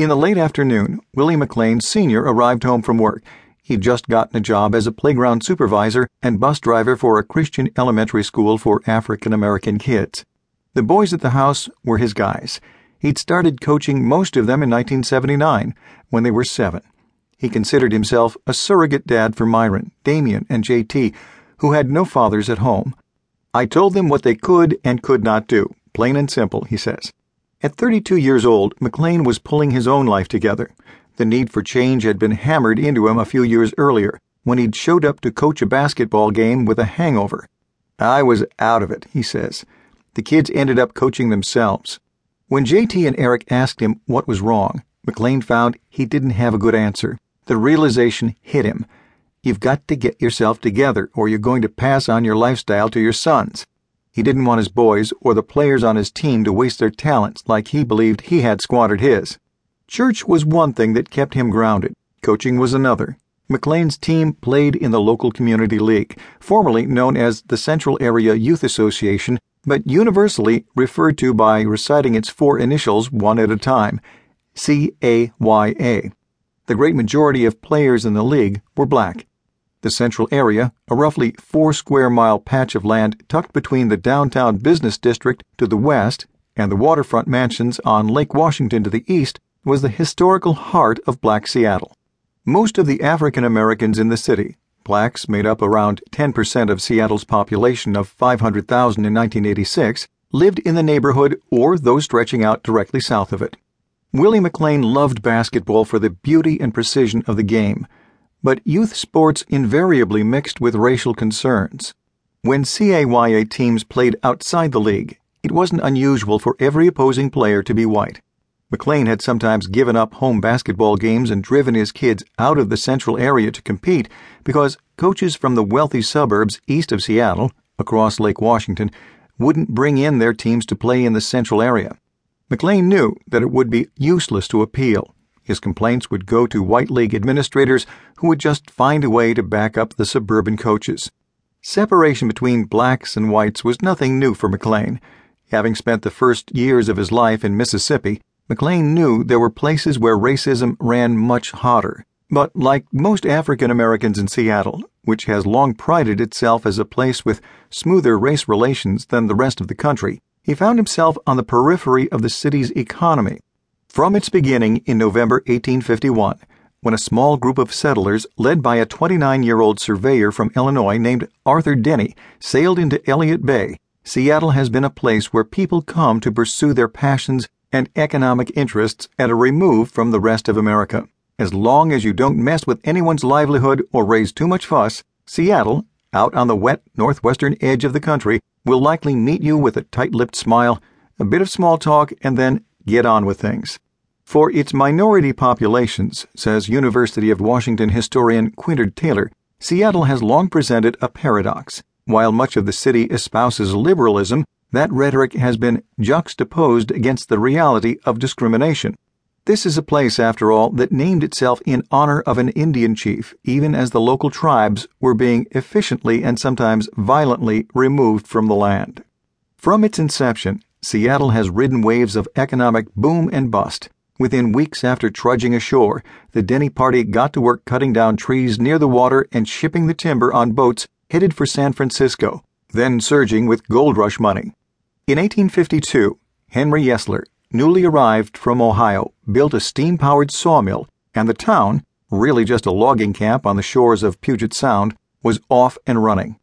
In the late afternoon, Willie McLean Sr. arrived home from work. He'd just gotten a job as a playground supervisor and bus driver for a Christian elementary school for African American kids. The boys at the house were his guys. He'd started coaching most of them in 1979 when they were seven. He considered himself a surrogate dad for Myron, Damien, and JT, who had no fathers at home. I told them what they could and could not do, plain and simple, he says. At 32 years old, McLean was pulling his own life together. The need for change had been hammered into him a few years earlier when he'd showed up to coach a basketball game with a hangover. I was out of it, he says. The kids ended up coaching themselves. When JT and Eric asked him what was wrong, McLean found he didn't have a good answer. The realization hit him. You've got to get yourself together, or you're going to pass on your lifestyle to your sons. He didn't want his boys or the players on his team to waste their talents like he believed he had squandered his. Church was one thing that kept him grounded, coaching was another. McLean's team played in the local community league, formerly known as the Central Area Youth Association, but universally referred to by reciting its four initials one at a time C A Y A. The great majority of players in the league were black. The central area, a roughly four square mile patch of land tucked between the downtown business district to the west and the waterfront mansions on Lake Washington to the east, was the historical heart of black Seattle. Most of the African Americans in the city, blacks made up around 10% of Seattle's population of 500,000 in 1986, lived in the neighborhood or those stretching out directly south of it. Willie McLean loved basketball for the beauty and precision of the game, but youth sports invariably mixed with racial concerns. When CAYA teams played outside the league, it wasn't unusual for every opposing player to be white. McLean had sometimes given up home basketball games and driven his kids out of the central area to compete because coaches from the wealthy suburbs east of Seattle, across Lake Washington, wouldn't bring in their teams to play in the central area. McLean knew that it would be useless to appeal. His complaints would go to White League administrators who would just find a way to back up the suburban coaches. Separation between blacks and whites was nothing new for McLean. Having spent the first years of his life in Mississippi, McLean knew there were places where racism ran much hotter. But like most African Americans in Seattle, which has long prided itself as a place with smoother race relations than the rest of the country, he found himself on the periphery of the city's economy. From its beginning in November 1851, when a small group of settlers, led by a 29 year old surveyor from Illinois named Arthur Denny, sailed into Elliott Bay, Seattle has been a place where people come to pursue their passions and economic interests at a remove from the rest of America. As long as you don't mess with anyone's livelihood or raise too much fuss, Seattle, out on the wet northwestern edge of the country, will likely meet you with a tight lipped smile, a bit of small talk, and then get on with things. For its minority populations, says University of Washington historian Quintard Taylor, Seattle has long presented a paradox. While much of the city espouses liberalism, that rhetoric has been juxtaposed against the reality of discrimination. This is a place, after all, that named itself in honor of an Indian chief, even as the local tribes were being efficiently and sometimes violently removed from the land. From its inception, Seattle has ridden waves of economic boom and bust. Within weeks after trudging ashore, the Denny party got to work cutting down trees near the water and shipping the timber on boats headed for San Francisco, then surging with gold rush money. In 1852, Henry Yesler, newly arrived from Ohio, built a steam powered sawmill, and the town, really just a logging camp on the shores of Puget Sound, was off and running.